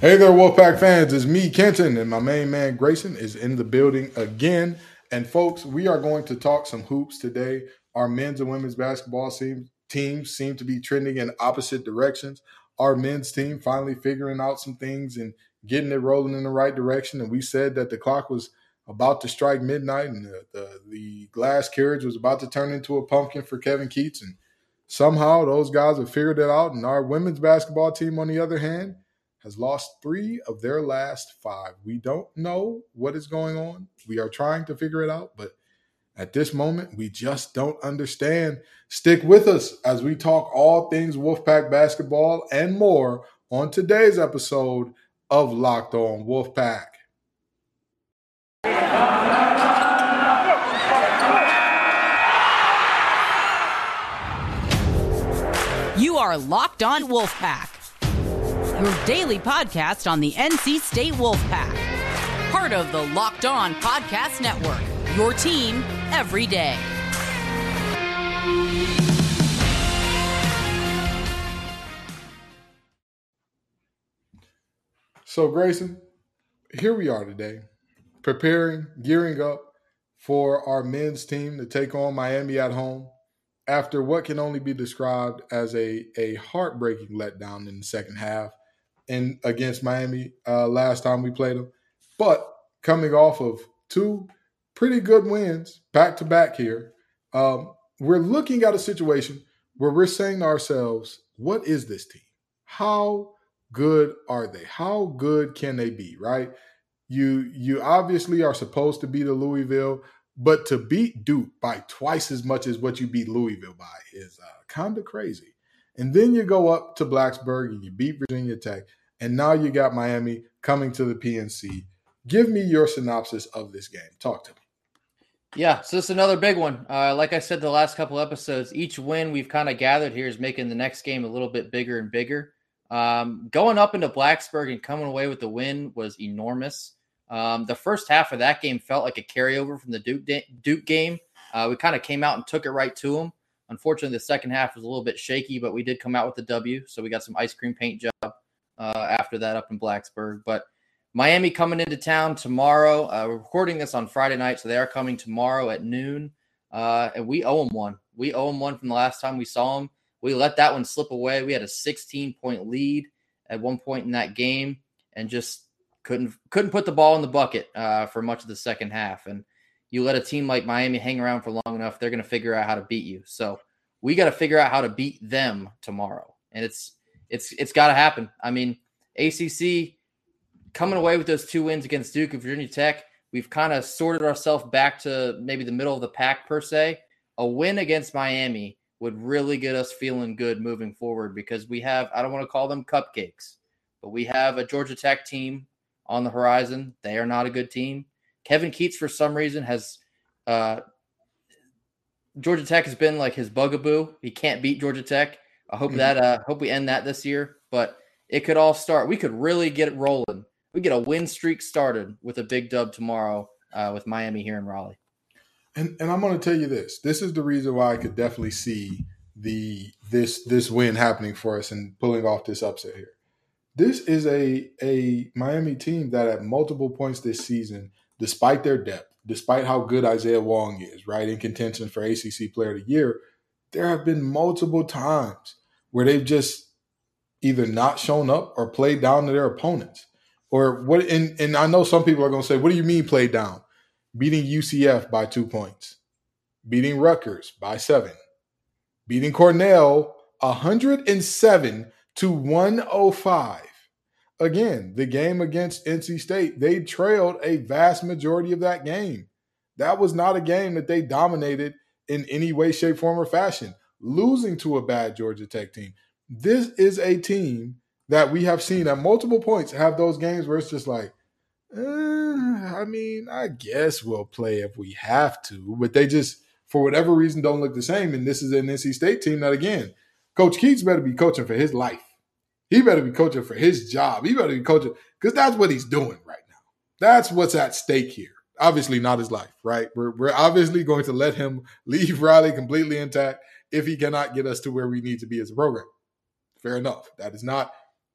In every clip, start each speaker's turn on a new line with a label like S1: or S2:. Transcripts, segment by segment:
S1: Hey there, Wolfpack fans. It's me, Kenton, and my main man, Grayson, is in the building again. And folks, we are going to talk some hoops today. Our men's and women's basketball team, teams seem to be trending in opposite directions. Our men's team finally figuring out some things and getting it rolling in the right direction. And we said that the clock was about to strike midnight and the, the, the glass carriage was about to turn into a pumpkin for Kevin Keatts. And somehow those guys have figured it out. And our women's basketball team, on the other hand, has lost three of their last five. We don't know what is going on. We are trying to figure it out, but at this moment, we just don't understand. Stick with us as we talk all things Wolfpack basketball and more on today's episode of Locked On Wolfpack.
S2: You are Locked On Wolfpack your daily podcast on the NC State Wolfpack. Part of the Locked On Podcast Network, your team every day.
S1: So, Grayson, here we are today, preparing, gearing up for our men's team to take on Miami at home after what can only be described as a, a heartbreaking letdown in the second half in against Miami uh, last time we played them, but coming off of two pretty good wins back to back here, um, we're looking at a situation where we're saying to ourselves, "What is this team? How good are they? How good can they be?" Right? You you obviously are supposed to beat a Louisville, but to beat Duke by twice as much as what you beat Louisville by is uh, kind of crazy. And then you go up to Blacksburg and you beat Virginia Tech. And now you got Miami coming to the PNC. Give me your synopsis of this game. Talk to me.
S3: Yeah, so it's another big one. Uh, like I said, the last couple episodes, each win we've kind of gathered here is making the next game a little bit bigger and bigger. Um, going up into Blacksburg and coming away with the win was enormous. Um, the first half of that game felt like a carryover from the Duke, Duke game. Uh, we kind of came out and took it right to them. Unfortunately, the second half was a little bit shaky, but we did come out with the W. So we got some ice cream paint job uh, after that up in Blacksburg. But Miami coming into town tomorrow. Uh, we're recording this on Friday night, so they are coming tomorrow at noon. Uh, and we owe them one. We owe them one from the last time we saw them. We let that one slip away. We had a 16 point lead at one point in that game and just couldn't couldn't put the ball in the bucket uh, for much of the second half. And you let a team like Miami hang around for long enough, they're going to figure out how to beat you. So we got to figure out how to beat them tomorrow, and it's it's it's got to happen. I mean, ACC coming away with those two wins against Duke and Virginia Tech, we've kind of sorted ourselves back to maybe the middle of the pack per se. A win against Miami would really get us feeling good moving forward because we have I don't want to call them cupcakes, but we have a Georgia Tech team on the horizon. They are not a good team. Kevin Keatts, for some reason, has uh, Georgia Tech has been like his bugaboo. He can't beat Georgia Tech. I hope mm-hmm. that uh, hope we end that this year. But it could all start. We could really get it rolling. We get a win streak started with a big dub tomorrow uh, with Miami here in Raleigh.
S1: And and I'm going to tell you this. This is the reason why I could definitely see the this this win happening for us and pulling off this upset here. This is a a Miami team that at multiple points this season despite their depth, despite how good Isaiah Wong is, right, in contention for ACC Player of the Year, there have been multiple times where they've just either not shown up or played down to their opponents. Or what? And, and I know some people are going to say, "What do you mean played down?" Beating UCF by two points, beating Rutgers by seven, beating Cornell 107 to 105 again, the game against NC State, they trailed a vast majority of that game. That was not a game that they dominated in any way, shape, form, or fashion, losing to a bad Georgia Tech team. This is a team that we have seen at multiple points have those games where it's just like, eh, I mean, I guess we'll play if we have to, but they just, for whatever reason, don't look the same. And this is an NC State team that, again, Coach Keatts better be coaching for his life. He better be coaching for his job. He better be coaching because that's what he's doing right now. That's what's at stake here. Obviously, not his life, right? We're, we're obviously going to let him leave Raleigh completely intact if he cannot get us to where we need to be as a program. Fair enough. That is not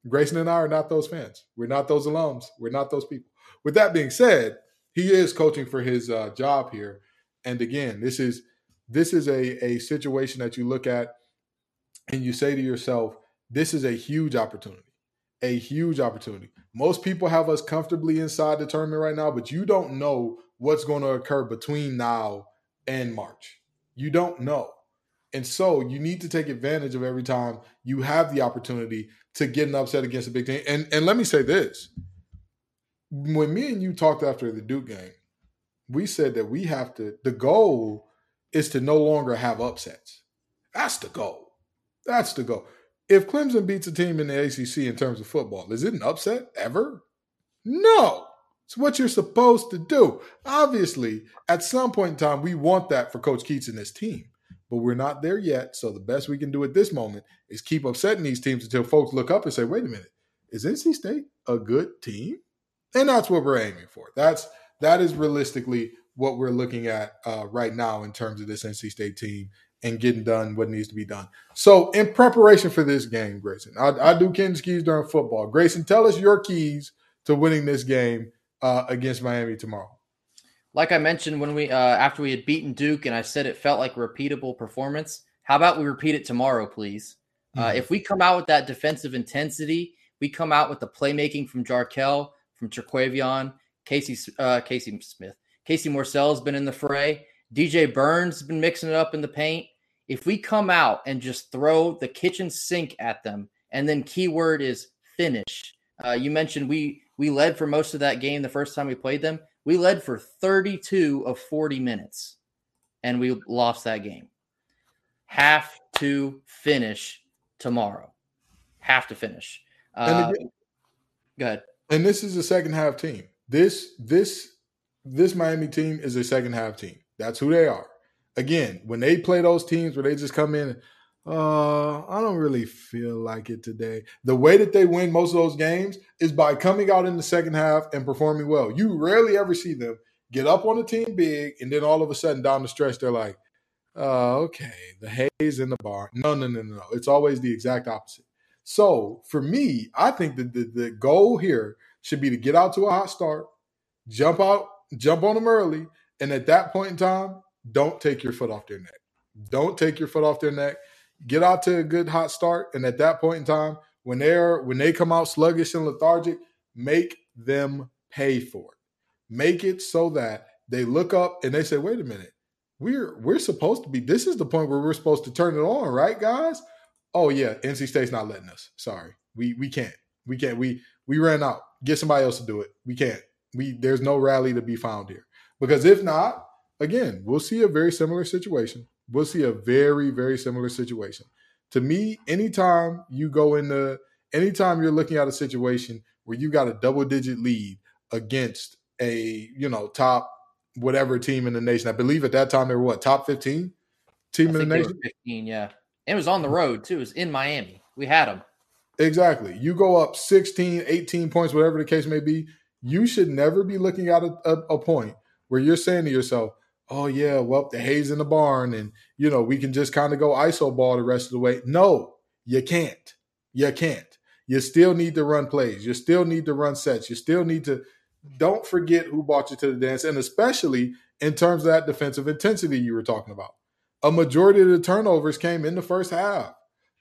S1: Grayson and I are not those fans. We're not those alums. We're not those people. With that being said, he is coaching for his uh, job here, and again, this is this is a a situation that you look at and you say to yourself, this is a huge opportunity, a huge opportunity. Most people have us comfortably inside the tournament right now, but you don't know what's going to occur between now and March. You don't know. And so you need to take advantage of every time you have the opportunity to get an upset against a big team. And and let me say this. When me and you talked after the Duke game, we said that we have to the goal is to no longer have upsets. That's the goal. That's the goal. If Clemson beats a team in the ACC in terms of football, is it an upset ever? No. It's what you're supposed to do. Obviously, at some point in time, we want that for Coach Keatts and his team, but we're not there yet. So the best we can do at this moment is keep upsetting these teams until folks look up and say, wait a minute, is NC State a good team? And that's what we're aiming for. That's that is realistically what we're looking at uh, right now in terms of this NC State team and getting done what needs to be done. So, in preparation for this game, Grayson, I, I do Ken's keys during football. Grayson, tell us your keys to winning this game uh, against Miami tomorrow.
S3: Like I mentioned when we uh, after we had beaten Duke, and I said it felt like a repeatable performance. How about we repeat it tomorrow, please? Uh, mm-hmm. if we come out with that defensive intensity, we come out with the playmaking from Jarkel, from Terquavion, Casey uh, Casey Smith, Casey Morsell has been in the fray. DJ Burns has been mixing it up in the paint. If we come out and just throw the kitchen sink at them, and then keyword is finish. Uh, you mentioned we we led for most of that game the first time we played them. We led for 32 of 40 minutes, and we lost that game. Have to finish tomorrow. Have to finish. Uh, again, go ahead.
S1: And this is a second half team. This this this Miami team is a second half team. That's who they are. Again, when they play those teams where they just come in, uh, I don't really feel like it today. The way that they win most of those games is by coming out in the second half and performing well. You rarely ever see them get up on the team big and then all of a sudden down the stretch they're like, uh, okay, the haze in the bar. No, no, no, no, no. It's always the exact opposite. So for me, I think that the, the goal here should be to get out to a hot start, jump out jump on them early, and at that point in time, don't take your foot off their neck. Don't take your foot off their neck. Get out to a good hot start, and at that point in time, when they're when they come out sluggish and lethargic, make them pay for it. Make it so that they look up and they say, "Wait a minute, we're we're supposed to be. This is the point where we're supposed to turn it on, right, guys?" Oh yeah, NC State's not letting us. Sorry, we we can't. We can't. We we ran out. Get somebody else to do it. We can't. We there's no rally to be found here. Because if not, again, we'll see a very similar situation. We'll see a very, very similar situation. To me, anytime you go into anytime you're looking at a situation where you got a double digit lead against a, you know, top whatever team in the nation. I believe at that time they were what, top 15 team in the nation?
S3: 15, yeah. It was on the road too. It was in Miami. We had them.
S1: Exactly. You go up 16, 18 points, whatever the case may be you should never be looking at a, a, a, point where you're saying to yourself, oh, yeah, well, the hay's in the barn and, you know, we can just kind of go ISO ball the rest of the way. No, you can't. You can't. You still need to run plays. You still need to run sets. You still need to, don't forget who brought you to the dance. And especially in terms of that defensive intensity you were talking about. A majority of the turnovers came in the first half.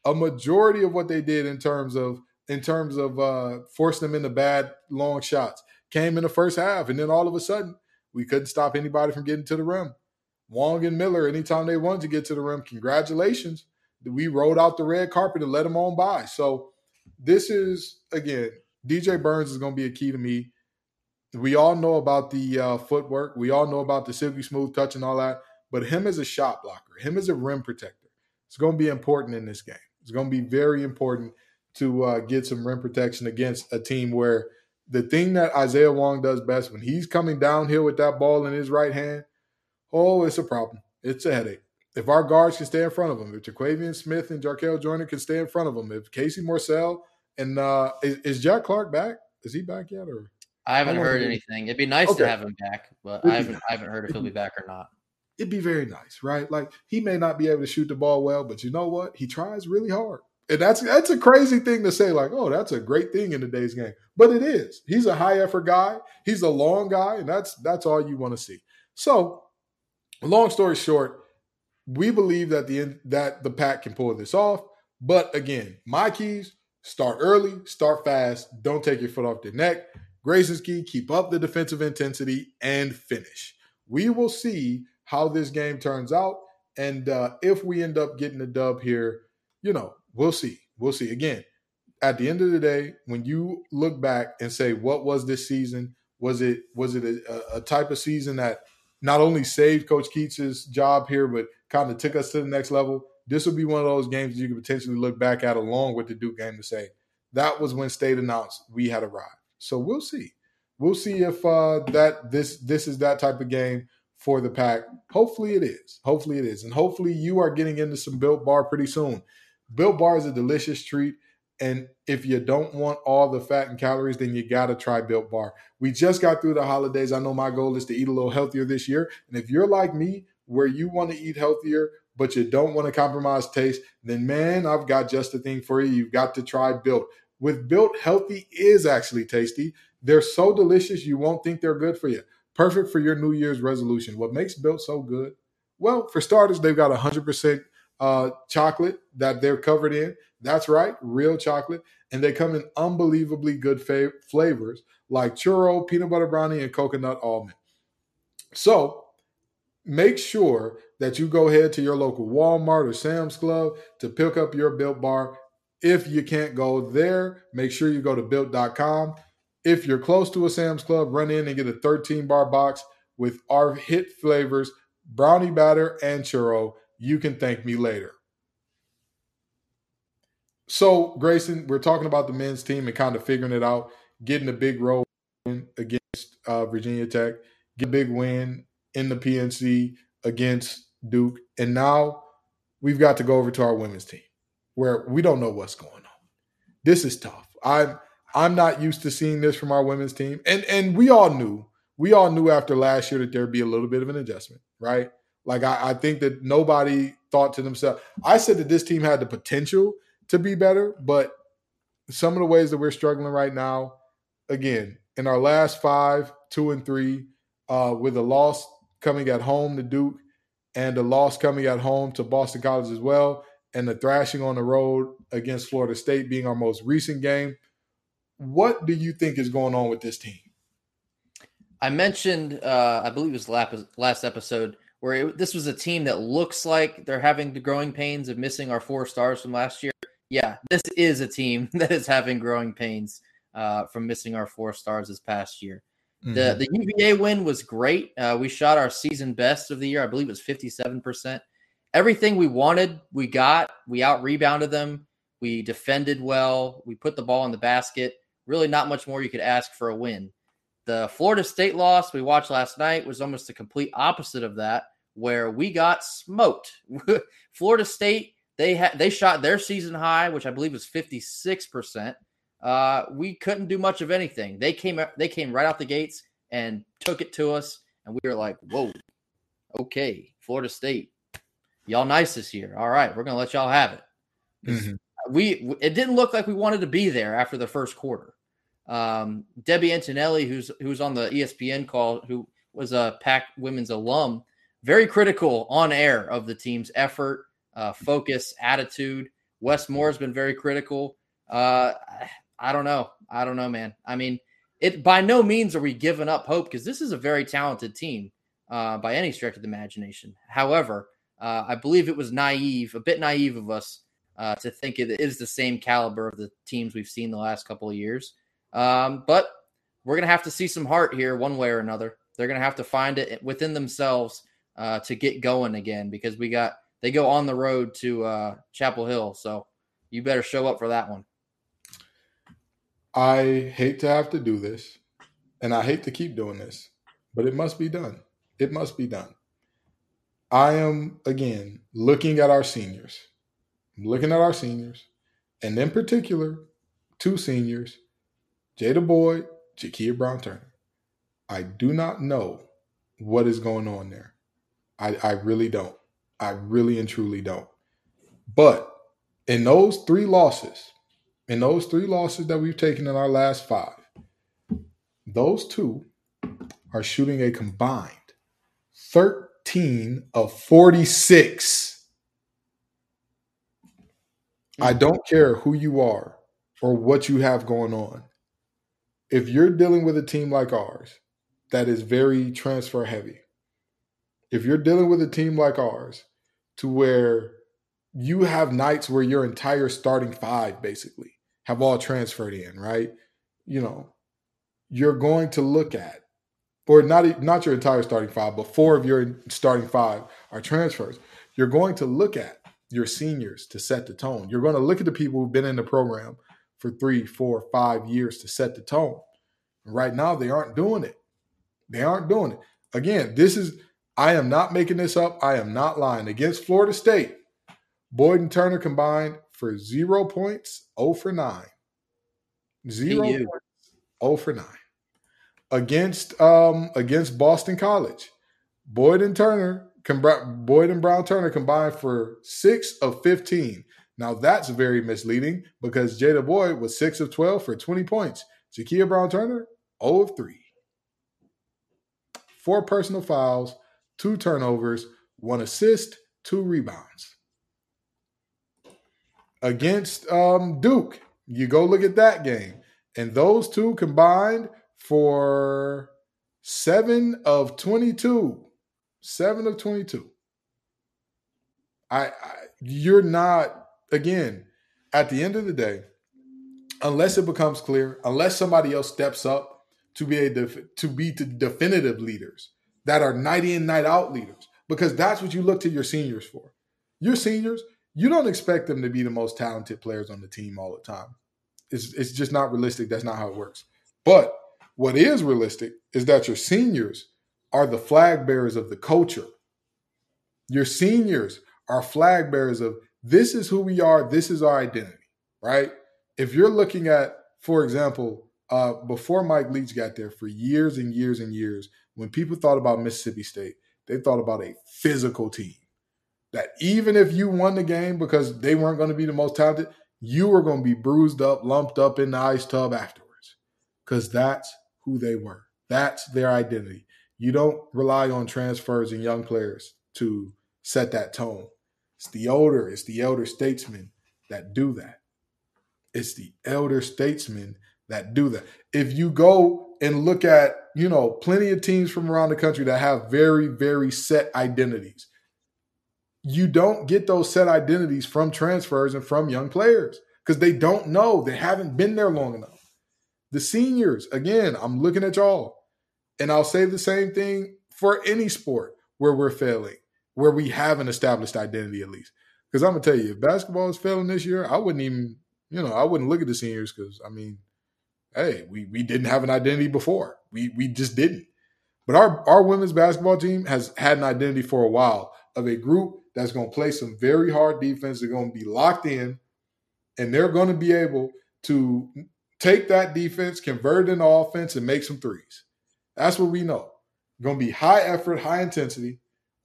S1: A majority of what they did in terms of in terms of uh, forcing them into bad long shots came in the first half, and then all of a sudden we couldn't stop anybody from getting to the rim. Wong and Miller, anytime they wanted to get to the rim, congratulations. We rolled out the red carpet and let them on by. So this is again, DJ Burns is going to be a key to me. We all know about the uh, footwork. We all know about the silky smooth touch and all that. But him as a shot blocker, him as a rim protector, it's going to be important in this game. It's going to be very important to uh, get some rim protection against a team where the thing that Isaiah Wong does best when he's coming downhill with that ball in his right hand, oh, it's a problem. It's a headache. If our guards can stay in front of him, if Terquavion Smith and Jarkel Joiner can stay in front of him, if Casey Morsell and uh, is, is, Jack Clark back? Is he back yet? Or
S3: I haven't heard anything. It'd be nice okay. to have him back, but I haven't I haven't heard if he'll be back or not.
S1: It'd be very nice, right? Like he may not be able to shoot the ball well, but you know what? He tries really hard And that's that's a crazy thing to say, like, oh, that's a great thing in today's game. But it is. He's a high effort guy. He's a long guy, and that's that's all you want to see. So, long story short, we believe that the that the pack can pull this off. But again, my keys start early, start fast, don't take your foot off the neck. Grayson's key, keep up the defensive intensity and finish. We will see how this game turns out. And uh, if we end up getting a dub here, you know, we'll see. We'll see. Again, at the end of the day, when you look back and say, what was this season? Was it was it a, a type of season that not only saved Coach Keatts's job here, but kind of took us to the next level? This would be one of those games you could potentially look back at along with the Duke game to say that was when State announced we had arrived. So we'll see. We'll see if uh, that this this is that type of game for the pack. Hopefully it is. Hopefully it is. And hopefully you are getting into some Built Bar pretty soon. Built Bar is a delicious treat. And if you don't want all the fat and calories, then you got to try Built Bar. We just got through the holidays. I know my goal is to eat a little healthier this year. And if you're like me, where you want to eat healthier, but you don't want to compromise taste, then man, I've got just the thing for you. You've got to try Built. With Built, healthy is actually tasty. They're so delicious, you won't think they're good for you. Perfect for your New Year's resolution. What makes Built so good? Well, for starters, they've got 100% uh, chocolate that they're covered in. That's right, real chocolate. And they come in unbelievably good fa- flavors like churro, peanut butter brownie, and coconut almond. So make sure that you go ahead to your local Walmart or Sam's Club to pick up your Built Bar. If you can't go there, make sure you go to built.com. If you're close to a Sam's Club, run in and get a 13 bar box with our hit flavors, brownie batter, and churro. You can thank me later. So, Grayson, we're talking about the men's team and kind of figuring it out, getting a big role against uh, Virginia Tech, get a big win in the PNC against Duke. And now we've got to go over to our women's team where we don't know what's going on. This is tough. I'm I'm not used to seeing this from our women's team. And and we all knew, we all knew after last year that there'd be a little bit of an adjustment, right? Like I, I think that nobody thought to themselves. I said that this team had the potential to be better, but some of the ways that we're struggling right now, again, in our last five, two and three, uh, with a loss coming at home to Duke and a loss coming at home to Boston College as well, and the thrashing on the road against Florida State being our most recent game. What do you think is going on with this team?
S3: I mentioned, uh, I believe it was last episode, where it, this was a team that looks like they're having the growing pains of missing our four stars from last year yeah, this is a team that is having growing pains uh, from missing our four stars this past year. Mm-hmm. The the UVA win was great. Uh, we shot our season best of the year. I believe it was fifty seven percent. Everything we wanted, we got. We out rebounded them. We defended well. We put the ball in the basket. Really, not much more you could ask for a win. The Florida State loss we watched last night was almost the complete opposite of that, where we got smoked. Florida State they had they shot their season high, which I believe was 56%. Uh, we couldn't do much of anything. They came they came right out the gates and took it to us, and we were like, "Whoa, okay, Florida State, y'all nice this year. All right, we're gonna let y'all have it." Mm-hmm. We it didn't look like we wanted to be there after the first quarter. Um, Debbie Antonelli, who's who's on the ESPN call, who was a Pack women's alum, very critical on air of the team's effort uh, focus, attitude. Wes Moore has been very critical. Uh, I don't know. I don't know, man. I mean, it by no means are we giving up hope because this is a very talented team uh, by any stretch of the imagination. However, uh, I believe it was naive, a bit naive of us uh, to think it is the same caliber of the teams we've seen the last couple of years. Um, but we're going to have to see some heart here, one way or another. They're going to have to find it within themselves uh, to get going again because we got they go on the road to uh, Chapel Hill. So you better show up for that one.
S1: I hate to have to do this, and I hate to keep doing this, but it must be done. It must be done. I am again looking at our seniors. I'm looking at our seniors, and in particular, two seniors, Jada Boyd, Jakia Brown Turner. I do not know what is going on there. I, I really don't. I really and truly don't. But in those three losses, in those three losses that we've taken in our last five, those two are shooting a combined 13 of 46. I don't care who you are or what you have going on. If you're dealing with a team like ours that is very transfer heavy, if you're dealing with a team like ours to where you have nights where your entire starting five basically have all transferred in, right? You know, you're going to look at, or not not your entire starting five, but four of your starting five are transfers. You're going to look at your seniors to set the tone. You're going to look at the people who've been in the program for three, four, five years to set the tone. Right now, they aren't doing it. They aren't doing it. Again, this is, I am not making this up. I am not lying. Against Florida State, Boyd and Turner combined for zero points, 0 for 9. Zero points, 0 for 9. Against um against Boston College, Boyd and Turner, Boyd and Brown Turner combined for six of 15. Now that's very misleading because Jada Boyd was six of 12 for 20 points. Jakia Brown Turner, 0 of 3. Four personal fouls, two turnovers, one assist, two rebounds against um, Duke. You go look at that game. And those two combined for seven of 22. Seven of 22. I, I you're not, again, at the end of the day, unless it becomes clear, unless somebody else steps up to be a def- to be the definitive leaders that are night in, night out leaders, because that's what you look to your seniors for. Your seniors, you don't expect them to be the most talented players on the team all the time. It's it's just not realistic. That's not how it works. But what is realistic is that your seniors are the flag bearers of the culture. Your seniors are flag bearers of this is who we are, this is our identity, right? If you're looking at, for example, uh, before Mike Leach got there for years and years and years, when people thought about Mississippi State, they thought about a physical team that even if you won the game because they weren't going to be the most talented, you were going to be bruised up, lumped up in the ice tub afterwards because that's who they were. That's their identity. You don't rely on transfers and young players to set that tone. It's the older, it's the elder statesmen that do that. It's the elder statesmen that do that. If you go and look at, you know, plenty of teams from around the country that have very, very set identities you don't get those set identities from transfers and from young players because they don't know. They haven't been there long enough. The seniors, again, I'm looking at y'all, and I'll say the same thing for any sport where we're failing, where we have an established identity at least. Because I'm gonna tell you, if basketball is failing this year, I wouldn't even, you know, I wouldn't look at the seniors because I mean, hey, we we didn't have an identity before. We we just didn't. But our our women's basketball team has had an identity for a while of a group that's to play some very hard defense. They're to be locked in, and they're to be able to take that defense, convert it into offense, and make some threes. That's what we know. To be high effort, high intensity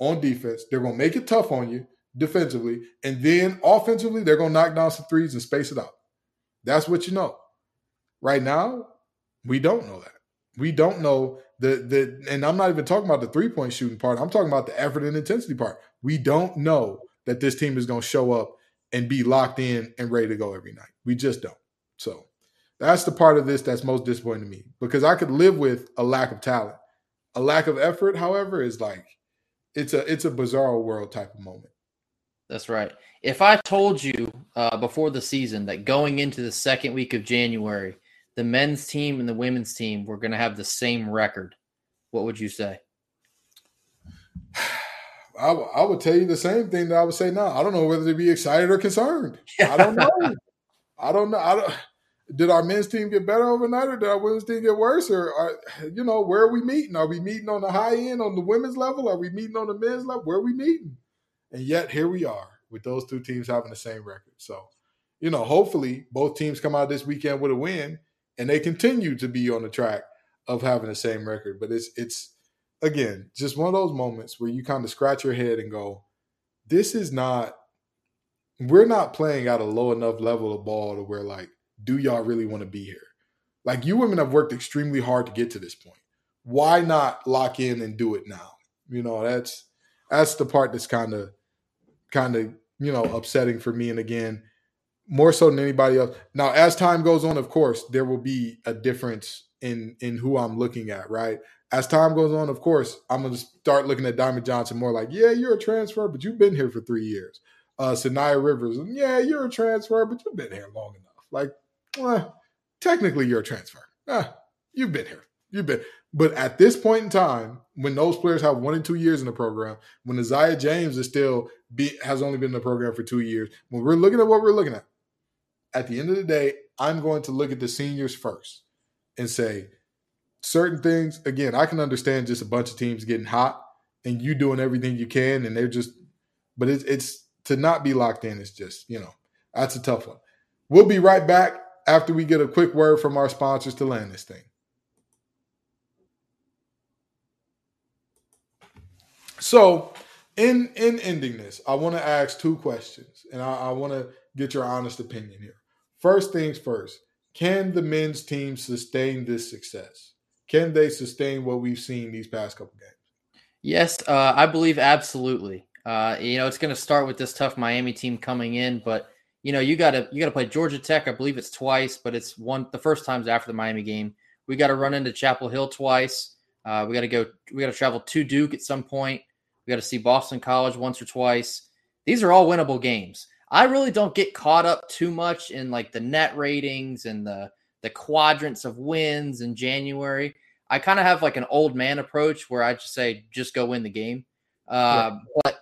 S1: on defense. They're going to make it tough on you defensively, and then offensively, they're going to knock down some threes and space it out. That's what you know. Right now, we don't know that. We don't know the the and I'm not even talking about the three point shooting part. I'm talking about the effort and intensity part. We don't know that this team is going to show up and be locked in and ready to go every night. We just don't. So that's the part of this that's most disappointing to me because I could live with a lack of talent. A lack of effort, however, is like it's a it's a bizarre world type of moment.
S3: That's right. If I told you uh, before the season that going into the second week of January, the men's team and the women's team were going to have the same record, what would you say?
S1: I, I would tell you the same thing that I would say now. I don't know whether to be excited or concerned. I don't know. I don't know. I don't. Did our men's team get better overnight, or did our women's team get worse? Or, are, you know, where are we meeting? Are we meeting on the high end on the women's level? Are we meeting on the men's level? Where are we meeting? And yet here we are with those two teams having the same record. So, you know, hopefully both teams come out this weekend with a win, and they continue to be on the track of having the same record. But it's it's again, just one of those moments where you kind of scratch your head and go, this is not we're not playing at a low enough level of ball to where like, do y'all really want to be here? Like you women have worked extremely hard to get to this point. Why not lock in and do it now? You know, that's that's the part that's kind of kind of, you know, upsetting for me. And again, more so than anybody else. Now, as time goes on, of course, there will be a difference in in who I'm looking at, right? As time goes on, of course, I'm gonna start looking at Diamond Johnson more like, yeah, you're a transfer, but you've been here for three years. Uh Saniya Rivers, yeah, you're a transfer, but you've been here long enough. Like, well, technically you're a transfer. Ah, you've been here. You've been but at this point in time, when those players have one and two years in the program, when Aziaha James is still be, has only been in the program for two years, when we're looking at what we're looking at, at the end of the day, I'm going to look at the seniors first and say certain things. Again, I can understand just a bunch of teams getting hot and you doing everything you can, and they're just, but it's it's to not be locked in. It's just you know that's a tough one. We'll be right back after we get a quick word from our sponsors to land this thing. So, in in ending this, I want to ask two questions, and I, I want to get your honest opinion here. First things first, can the men's team sustain this success? Can they sustain what we've seen these past couple games?
S3: Yes, uh, I believe absolutely. Uh, you know, it's going to start with this tough Miami team coming in, but you know, you got to you got to play Georgia Tech. I believe it's twice, but it's one the first times after the Miami game. We got to run into Chapel Hill twice. Uh, we got to go. We got to travel to Duke at some point. We got to see Boston College once or twice. These are all winnable games. I really don't get caught up too much in like the net ratings and the the quadrants of wins in January. I kind of have like an old man approach where I just say just go win the game. Uh, yeah. But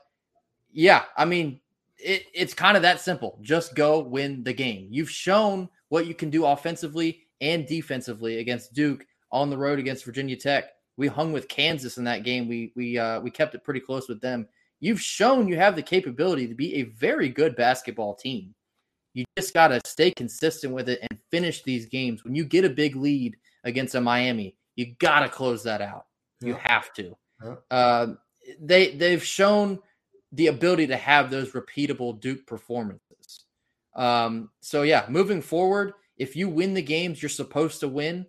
S3: yeah, I mean it, it's kind of that simple. Just go win the game. You've shown what you can do offensively and defensively against Duke on the road against Virginia Tech. We hung with Kansas in that game. We we uh, we kept it pretty close with them. You've shown you have the capability to be a very good basketball team. You just got to stay consistent with it and finish these games. When you get a big lead against a Miami, you got to close that out. Yeah. You have to. Yeah. Uh, they they've shown the ability to have those repeatable Duke performances. Um, so yeah, moving forward, if you win the games you're supposed to win,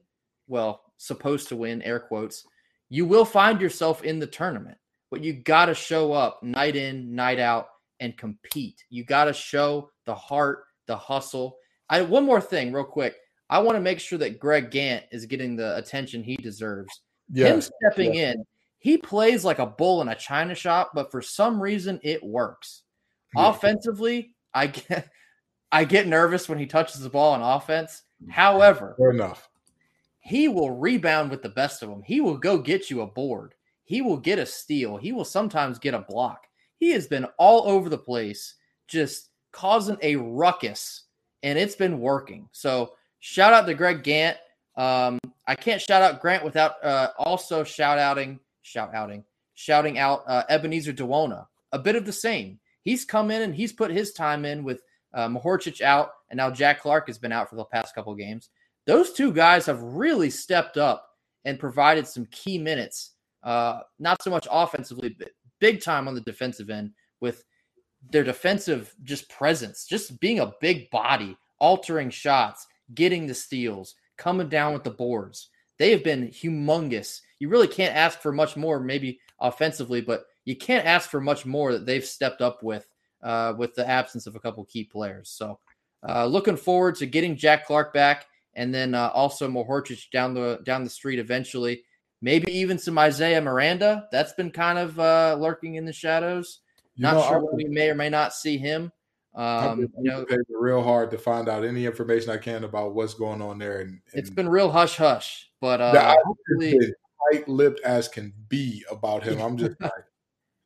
S3: well, supposed to win, air quotes, you will find yourself in the tournament. But you got to show up night in, night out, and compete. You got to show the heart, the hustle. I one more thing, real quick. I want to make sure that Greg Gantt is getting the attention he deserves. Him stepping in, he plays like a bull in a china shop, but for some reason it works. Yeah. Offensively, I get I get nervous when he touches the ball on offense. However,
S1: fair enough.
S3: He will rebound with the best of them. He will go get you a board. He will get a steal. He will sometimes get a block. He has been all over the place, just causing a ruckus, and it's been working. So shout out to Greg Gantt. Um, I can't shout out Grant without uh, also shout outing, shout outing, shouting out uh, Ebenezer Dowuona. A bit of the same. He's come in and he's put his time in with uh, Mahorcic out, and now Jack Clark has been out for the past couple games. Those two guys have really stepped up and provided some key minutes uh, not so much offensively, but big time on the defensive end with their defensive just presence, just being a big body, altering shots, getting the steals, coming down with the boards. They have been humongous. You really can't ask for much more, maybe offensively, but you can't ask for much more that they've stepped up with uh, with the absence of a couple key players. So, uh, looking forward to getting Jack Clark back, and then uh, also Mahorcic down the down the street eventually maybe even some Isaiah Miranda. That's been kind of uh, lurking in the shadows. You not know, sure we may or may not see him. Um, you know,
S1: real hard to find out any information I can about what's going on there. And, and
S3: it's been real hush hush, but uh,
S1: hopefully, tight lipped as can be about him. I'm just like,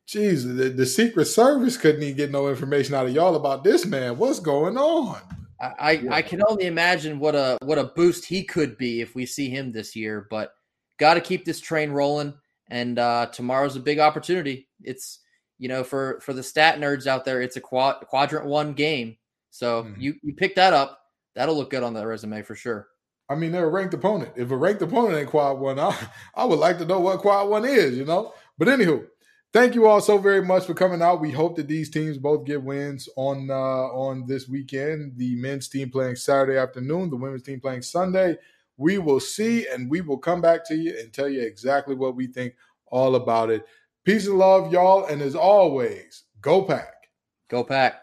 S1: geez, the, the, Secret Service couldn't even get no information out of y'all about this man. What's going on?
S3: I, I, yeah. I can only imagine what a what a boost he could be if we see him this year, but got to keep this train rolling. And uh, tomorrow's a big opportunity. It's you know for for the stat nerds out there, it's a quad, quadrant one game. So mm-hmm. you you pick that up, that'll look good on the resume for sure.
S1: I mean, they're a ranked opponent. If a ranked opponent ain't quad one, I, I would like to know what quad one is, you know. But anywho, thank you all so very much for coming out. We hope that these teams both get wins on uh, on this weekend. The men's team playing Saturday afternoon, the women's team playing Sunday. We will see, and we will come back to you and tell you exactly what we think all about it. Peace and love, y'all, and as always, go pack.
S3: Go pack.